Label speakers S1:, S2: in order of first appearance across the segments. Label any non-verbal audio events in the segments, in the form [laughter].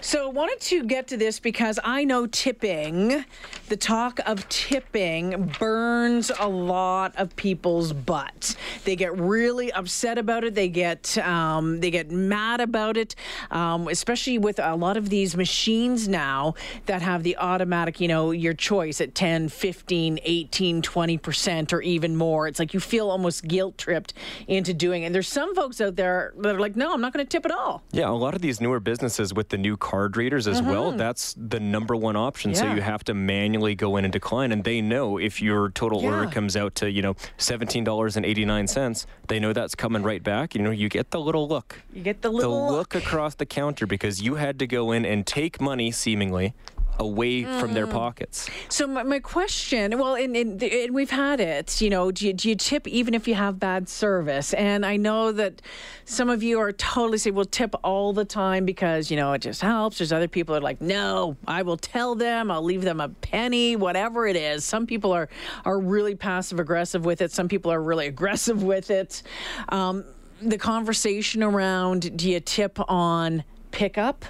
S1: So, I wanted to get to this because I know tipping, the talk of tipping burns a lot of people's butts. They get really upset about it. They get um, they get mad about it, um, especially with a lot of these machines now that have the automatic, you know, your choice at 10, 15, 18, 20%, or even more. It's like you feel almost guilt tripped into doing it. And there's some folks out there that are like, no, I'm not going to tip at all.
S2: Yeah, a lot of these newer businesses with the new card readers as well, that's the number one option. So
S1: Mm-hmm.
S2: You have to manually go in and decline. And they know if your total order comes out to, you know, $17.89, they know that's coming right back. You know, you get the little look.
S1: You get the
S2: The
S1: little
S2: look across the counter because you had to go in and take money, seemingly, away from
S1: Mm.
S2: their pockets.
S1: So my, my question, well, and, and, and we've had it, you know, do you, do you tip even if you have bad service? And I know that some of you are totally say, well, tip all the time because, you know, it just helps. There's other people that are like, no, I will tell them, I'll leave them a penny, whatever it is. Some people are, are really passive aggressive with it. Some people are really [laughs] aggressive with it. Um, the conversation around, do you tip on pickup?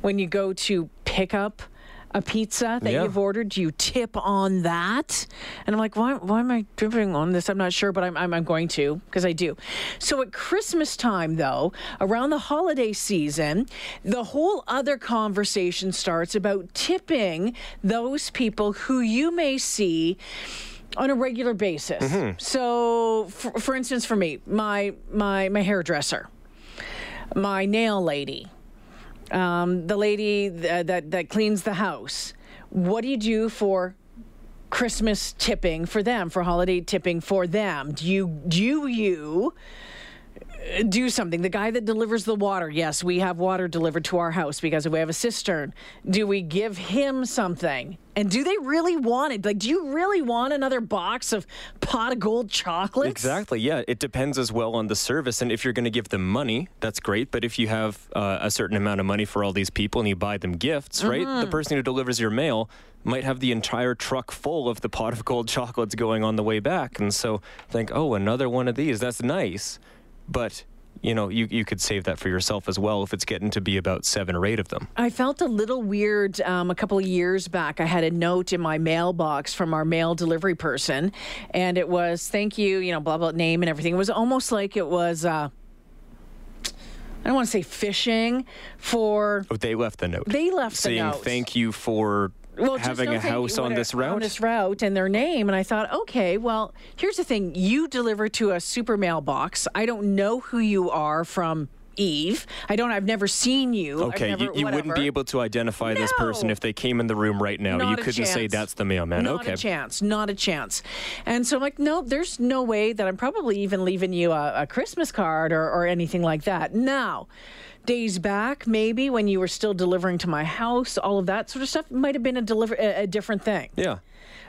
S1: When you go to pick up a pizza that
S2: Yeah.
S1: you've ordered, do you tip on that? And I'm like, why, why am I tipping on this? I'm not sure, but I'm, I'm, I'm going to because I do. So at Christmas time, though, around the holiday season, the whole other conversation starts about tipping those people who you may see on a regular basis. Mm-hmm. So, for, for instance, for me, my my my hairdresser, my nail lady, um, the lady th- that that cleans the house. What do you do for Christmas tipping for them, for holiday tipping for them? Do you do you uh, do something? The guy that delivers the water, yes, we have water delivered to our house because we have a cistern. Do we give him something? And do they really want it? Like, do you really want another box of pot of gold chocolates?
S2: Exactly. Yeah, it depends as well on the service, and if you're going to give them money, that's great. But if you have uh, a certain amount of money for all these people and you buy them gifts, right?
S1: Mm-hmm.
S2: The person who delivers your mail might have the entire truck full of the pot of gold chocolates going on the way back, and so think, oh, another one of these. That's nice, but you know, you, you could save that for yourself as well if it's getting to be about seven or eight of them.
S1: I felt a little weird um, a couple of years back. I had a note in my mailbox from our mail delivery person, and it was thank you, you know, blah blah name and everything. It was almost like it was. Uh, I don't want to say fishing for.
S2: Oh, they left the note.
S1: They left the
S2: saying
S1: note.
S2: thank you for
S1: Well, just
S2: having a house on this route.
S1: On this route and their name. And I thought, okay, well, here's the thing. You deliver to a super mailbox. I don't know who you are from Eve. I don't, I've never seen you.
S2: Okay,
S1: never-
S2: you, you wouldn't be able to identify this person if they came in the room right now.
S1: Not
S2: you couldn't say that's the mailman.
S1: Not
S2: okay.
S1: a chance. Not a chance. And so I'm like, no, there's no way that I'm probably even leaving you a, a Christmas card or, or anything like that. Now, days back, maybe when you were still delivering to my house, all of that sort of stuff might have been a deliver a, a different thing.
S2: Yeah.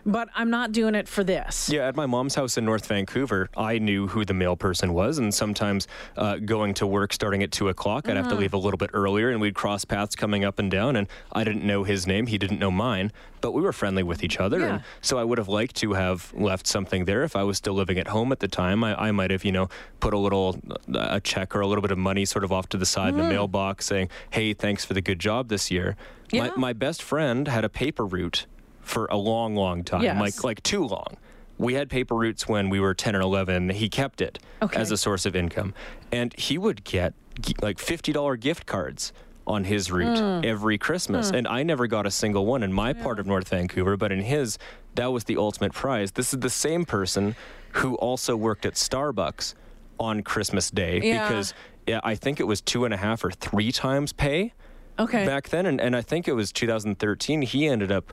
S1: But I'm not doing it for this.
S2: Yeah, at my mom's house in North Vancouver, I knew who the mail person was, and sometimes uh, going to work starting at two o'clock, I'd have
S1: Mm-hmm.
S2: to leave a little bit earlier, and we'd cross paths coming up and down, and I didn't know his name, he didn't know mine, but we were friendly with each other,
S1: Yeah.
S2: and so I would have liked to have left something there if I was still living at home at the time. I, I might have, you know, put a little a check or a little bit of money sort of off to the side in the mailbox, saying, "Hey, thanks for the good job this year."
S1: Yeah.
S2: My, my best friend had a paper route for a long, long time,
S1: Yes.
S2: like like too long. We had paper routes when we were 10 or 11. He kept it
S1: Okay.
S2: as a source of income. And he would get like $50 gift cards on his route
S1: Hmm.
S2: every Christmas. And I never got a single one in my part of North Vancouver, but in his, that was the ultimate prize. This is the same person who also worked at Starbucks on Christmas Day
S1: Yeah.
S2: because yeah, I think it was two and a half or three times pay
S1: Okay.
S2: back then. And, and I think it was 2013. He ended up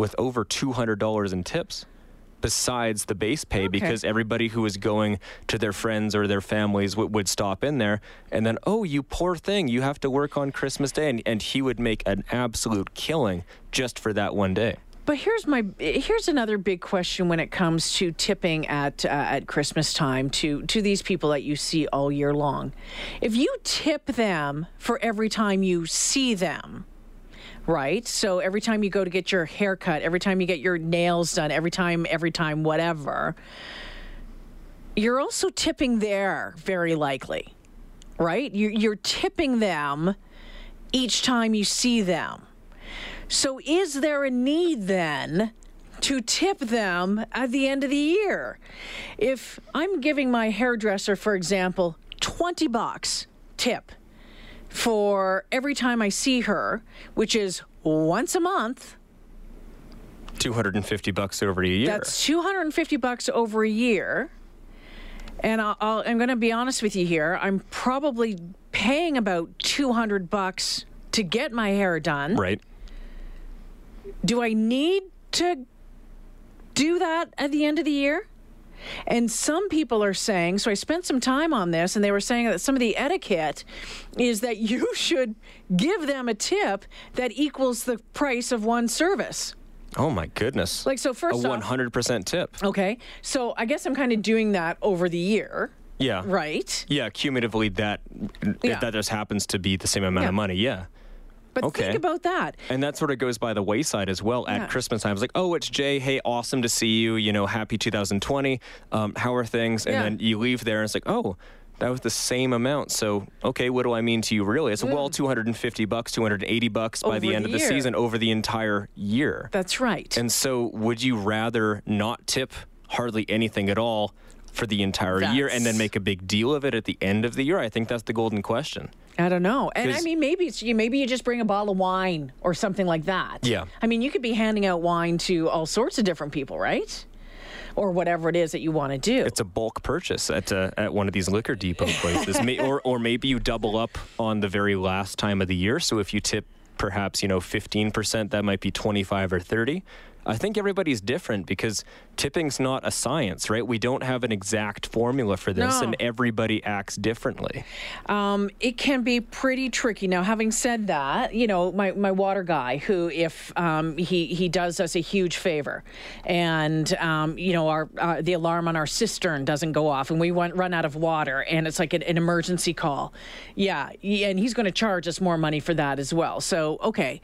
S2: with over $200 in tips besides the base pay because everybody who was going to their friends or their families would would stop in there and then oh you poor thing you have to work on christmas day and, and he would make an absolute killing just for that one day
S1: But here's my here's another big question when it comes to tipping at uh, at Christmas time to to these people that you see all year long. If you tip them for every time you see them, right? So every time you go to get your hair cut, every time you get your nails done, every time every time whatever. you're also tipping there, very likely, right? You're, tipping them each time you see them. So, is there a need then to tip them at the end of the year? If I'm giving my hairdresser, for example, 20 bucks tip for every time I see her, which is once a month,
S2: 250 bucks over a year.
S1: that's 250 bucks over a year. And I'll, I'll, I'm going to be honest with you here. I'm probably paying about 200 bucks to get my hair done.
S2: right.
S1: Do I need to do that at the end of the year? And some people are saying, so I spent some time on this, and they were saying that some of the etiquette is that [laughs] you should give them a tip that equals the price of one service.
S2: Oh my goodness.
S1: Like, so
S2: a
S1: first off,
S2: 100% tip.
S1: okay, so I guess I'm kind of doing that over the year,
S2: Yeah.
S1: right?
S2: Yeah, cumulatively that
S1: Yeah.
S2: that just happens to be the same amount
S1: Yeah.
S2: of money. Yeah.
S1: But
S2: Okay.
S1: think about that.
S2: And that sort of goes by the wayside as well
S1: Yeah.
S2: at Christmas time. It's like, oh, it's Jay. Hey, awesome to see you. You know, happy 2020. Um, how are things? And
S1: Yeah.
S2: then you leave there and it's like, oh, that was the same amount. So, okay, what do I mean to you really? It's well, 250 bucks, 280 bucks by
S1: Over
S2: the end
S1: the
S2: of the season over the entire year.
S1: That's right.
S2: And so, would you rather not tip hardly anything at all for the entire year and then make a big deal of it at the end of the year? I think that's the golden question.
S1: I don't know. And I mean, maybe it's you. Maybe you just bring a bottle of wine or something like that.
S2: Yeah.
S1: I mean, you could be handing out wine to all sorts of different people, right? Or whatever it is that you want to do.
S2: It's a bulk purchase at uh, at one of these liquor depot places, May, or or maybe you double up on the very last time of the year. So if you tip perhaps you know 15%, that might be 25 or 30. I think everybody's different because tipping's not a science, right? We don't have an exact formula for this,
S1: No.
S2: and everybody acts differently.
S1: Um, it can be pretty tricky. Now, having said that, you know, my, my water guy, who if um, he he does us a huge favor, and um, you know, our uh, the alarm on our cistern doesn't go off, and we want, run out of water, and it's like an, an emergency call. Yeah, yeah, and he's going to charge us more money for that as well. So, okay,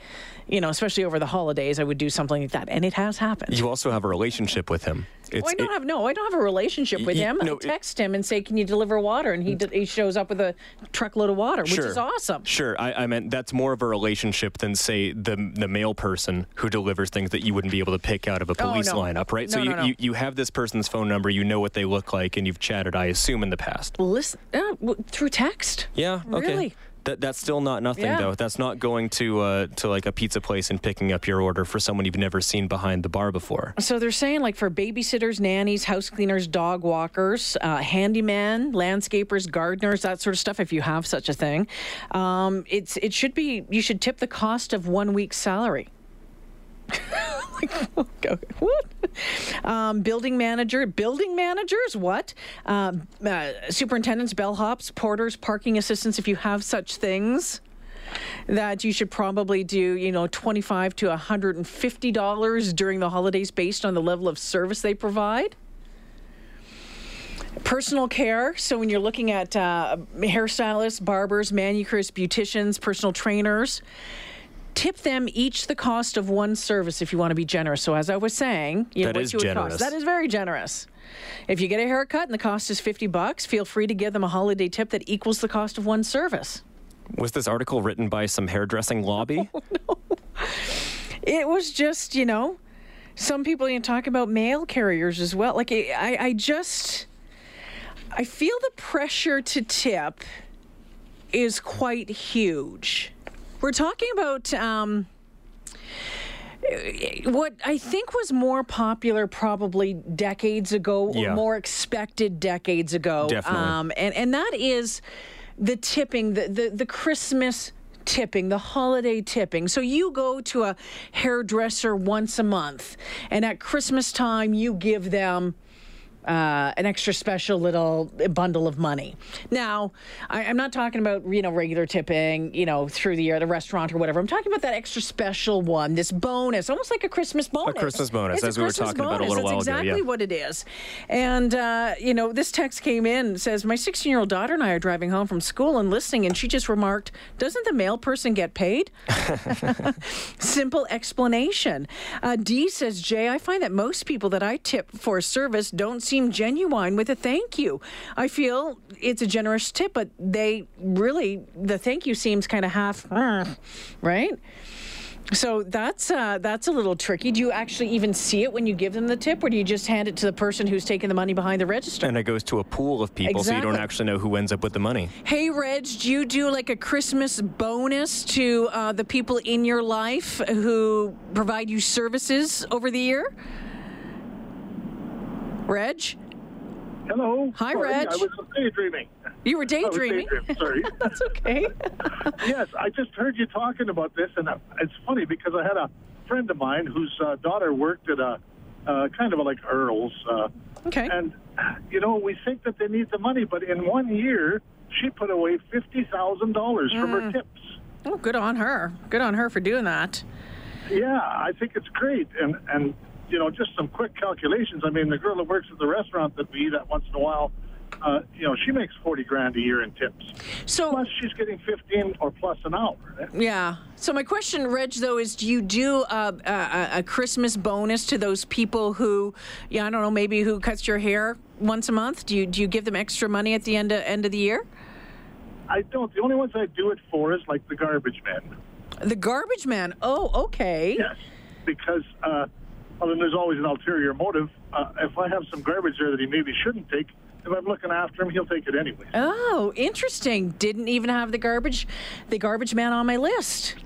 S1: you know, especially over the holidays, I would do something like that, and it has happened.
S2: You also have a relationship with him. It's,
S1: Well, I don't
S2: it-
S1: have no. I don't have a relationship with him.
S2: no,
S1: I
S2: it-
S1: text him and say, "Can you deliver water?" And he d- he shows up with a truckload of water, which
S2: Sure.
S1: is awesome.
S2: Sure, I, I meant that's more of a relationship than say the the mail person who delivers things that you wouldn't be able to pick out of a police
S1: Oh, no.
S2: lineup, right? so
S1: No,
S2: you,
S1: no, no.
S2: you you have this person's phone number, you know what they look like, and you've chatted, I assume, in the past.
S1: Listen uh, w- through text.
S2: Yeah, okay.
S1: Really?
S2: That that's still not nothing
S1: Yeah.
S2: though. That's not going to uh, to like a pizza place and picking up your order for someone you've never seen behind the bar before.
S1: So they're saying like for babysitters, nannies, house cleaners, dog walkers, uh, handyman, landscapers, gardeners, that sort of stuff. If you have such a thing, um, it's it should be you should tip the cost of one week's salary. [laughs] Okay, [laughs] what? Um, building manager, building managers, what? Um, uh, superintendents, bellhops, porters, parking assistants, if you have such things, that you should probably do, you know, 25 to $150 during the holidays based on the level of service they provide. Personal care. So when you're looking at uh, hairstylists, barbers, manicurists, beauticians, personal trainers, tip them each the cost of one service if you want to be generous. So as I was saying, you know,
S2: That
S1: what
S2: is
S1: you would
S2: generous.
S1: cost. That is very generous. If you get a haircut and the cost is 50 bucks, feel free to give them a holiday tip that equals the cost of one service.
S2: Was this article written by some hairdressing lobby? [laughs] Oh, no.
S1: It was just, you know, some people you talk about mail carriers as well. Like I- I just, I feel the pressure to tip is quite huge. We're talking about um, what I think was more popular probably decades ago,
S2: Yeah.
S1: or more expected decades ago.
S2: Definitely.
S1: Um, and and that is the tipping, the the, the Christmas tipping, the holiday tipping. So you go to a hairdresser once a month, and at Christmas time you give them. Uh, an extra special little bundle of money. Now, I, I'm not talking about you know regular tipping, you know through the year, at the restaurant or whatever. I'm talking about that extra special one, this bonus, almost like a Christmas bonus.
S2: A Christmas bonus,
S1: It's a
S2: as we were
S1: Christmas
S2: talking about a
S1: bonus.
S2: little while
S1: That's
S2: ago,
S1: exactly
S2: yeah.
S1: what it is. And, uh, you know, this text came in says, My 16 year old daughter and I are driving home from school and listening, and she just remarked, Doesn't the mail person get paid? [laughs] Simple explanation. Uh, D says, Jay, I find that most people that I tip for service don't seem seem genuine with a thank you. I feel it's a generous tip, but they really, the thank you seems kind of half, [laughs] right? So that's uh, that's a little tricky. Do you actually even see it when you give them the tip, or do you just hand it to the person who's taking the money behind the register?
S2: And it goes to a pool of people, so you don't actually know who ends up with the money.
S1: Hey, Reg, do you do like a Christmas bonus to uh, the people in your life who provide you services over the year? Reg,
S3: Hello.
S1: Hi,
S3: Sorry,
S1: Reg.
S3: I was daydreaming.
S1: you were daydreaming.
S3: daydreaming, [laughs] Sorry.
S1: That's okay. [laughs]
S3: yes, I just heard you talking about this, and uh, it's funny because I had a friend of mine whose uh, daughter worked at a uh, kind of like Earl's, uh,
S1: Okay.
S3: and you know we think that they need the money, but in one year she put away fifty thousand dollars from
S1: Mm.
S3: her tips.
S1: Oh, good on her. Good on her for doing that.
S3: Yeah, I think it's great, and and you know just some quick calculations. I mean, the girl that works at the restaurant that we eat at once in a while. Uh, you know, she makes forty grand a year in tips.
S1: So,
S3: Plus, she's getting fifteen or plus an hour.
S1: yeah. So my question, Reg, though, is do you do a, a, a Christmas bonus to those people who, yeah, I don't know, maybe who cuts your hair once a month? Do you do you give them extra money at the end of, end of the year?
S3: I don't. The only ones I do it for is like the garbage man.
S1: The garbage man. Oh, okay.
S3: Yes, because uh, well, then there's always an ulterior motive. Uh, if I have some garbage there that he maybe shouldn't take, if I'm looking after him, he'll take it anyway.
S1: Oh, interesting. Didn't even have the garbage, the garbage man on my list.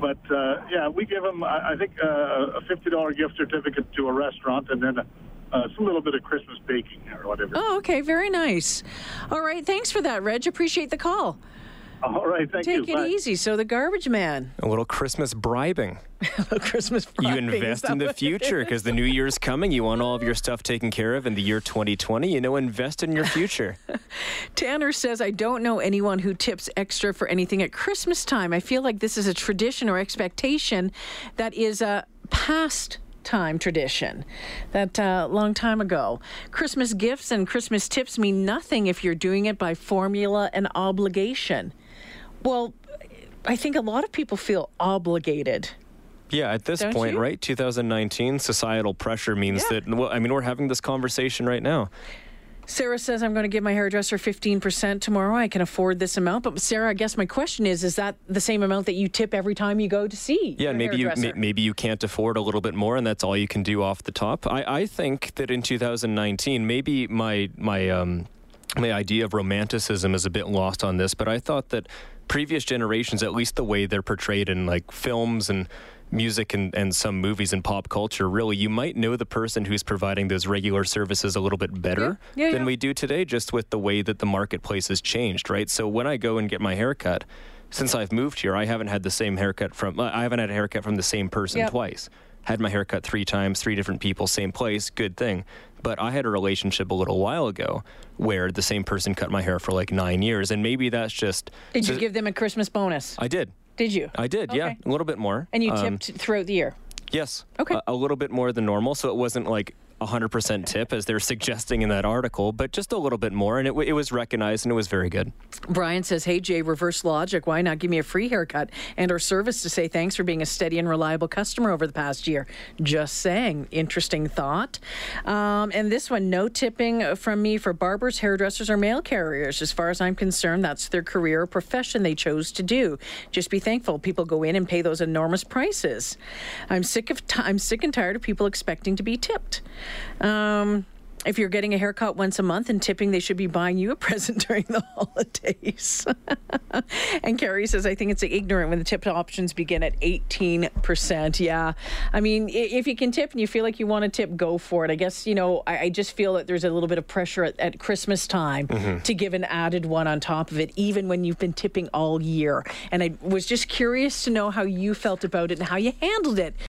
S3: But uh, yeah, we give him, I I think, uh, a fifty dollar gift certificate to a restaurant, and then uh, some little bit of Christmas baking or whatever.
S1: Oh, okay. Very nice. All right. Thanks for that, Reg. Appreciate the call. [laughs]
S3: All right, thank
S1: Take
S3: you.
S1: it
S3: Bye.
S1: easy. So the garbage man.
S2: A little Christmas bribing. [laughs]
S1: Christmas.
S2: You
S1: bribing, is
S2: invest in the future because the new [laughs] year's coming. You want all of your stuff taken care of in the year 2020. You know, invest in your future.
S1: Tanner says, I don't know anyone who tips extra for anything at Christmas time. I feel like this is a tradition or expectation that is a past time tradition that uh, long time ago christmas gifts and christmas tips mean nothing if you're doing it by formula and obligation well i think a lot of people feel obligated
S2: Yeah, at this
S1: Don't
S2: point,
S1: you?
S2: right? 2019, societal pressure means
S1: Yeah.
S2: that, well, I mean, we're having this conversation right now.
S1: Sarah says, I'm going to give my hairdresser 15% tomorrow. I can afford this amount. But Sarah, I guess my question is, is that the same amount that you tip every time you go to see?
S2: Yeah, maybe you maybe you can't afford a little bit more, and that's all you can do off the top. I, I think that in 2019, maybe my my um, my idea of romanticism is a bit lost on this, but I thought that previous generations, at least the way they're portrayed in like films and music and, and some movies and pop culture, really, you might know the person who's providing those regular services a little bit better
S1: Yeah, yeah,
S2: than
S1: yeah.
S2: we do today, just with the way that the marketplace has changed, right? So when I go and get my haircut, since I've moved here, I haven't had the same haircut from, I haven't had a haircut from the same person
S1: Yep.
S2: twice. Had my hair cut three times, three different people, same place, good thing. But I had a relationship a little while ago where the same person cut my hair for like nine years, and maybe that's just.
S1: Did you give them a Christmas bonus?
S2: I did.
S1: Did you?
S2: I did, yeah, a little bit more.
S1: And you
S2: Um,
S1: tipped throughout the year?
S2: Yes.
S1: Okay.
S2: A, a little bit more than normal, so it wasn't like 100% tip as they're suggesting in that article, but just a little bit more, and it, it was recognized and it was very good.
S1: Brian says, "Hey Jay, reverse logic. Why not give me a free haircut and or service to say thanks for being a steady and reliable customer over the past year?" Just saying. Interesting thought. Um, and this one, no tipping from me for barbers, hairdressers, or mail carriers. As far as I'm concerned, that's their career or profession they chose to do. Just be thankful people go in and pay those enormous prices. I'm sick of t- I'm sick and tired of people expecting to be tipped. Um, if you're getting a haircut once a month and tipping, they should be buying you a [laughs] present during the holidays. [laughs] and Carrie says, I think it's ignorant when the tip options begin at 18%. Yeah. I mean, if you can tip and you feel like you want to tip, go for it. I guess, you know, I, I just feel that there's a little bit of pressure at, at Christmas time to give an added one on top of it, even when you've been tipping all year. And I was just curious to know how you felt about it and how you handled it.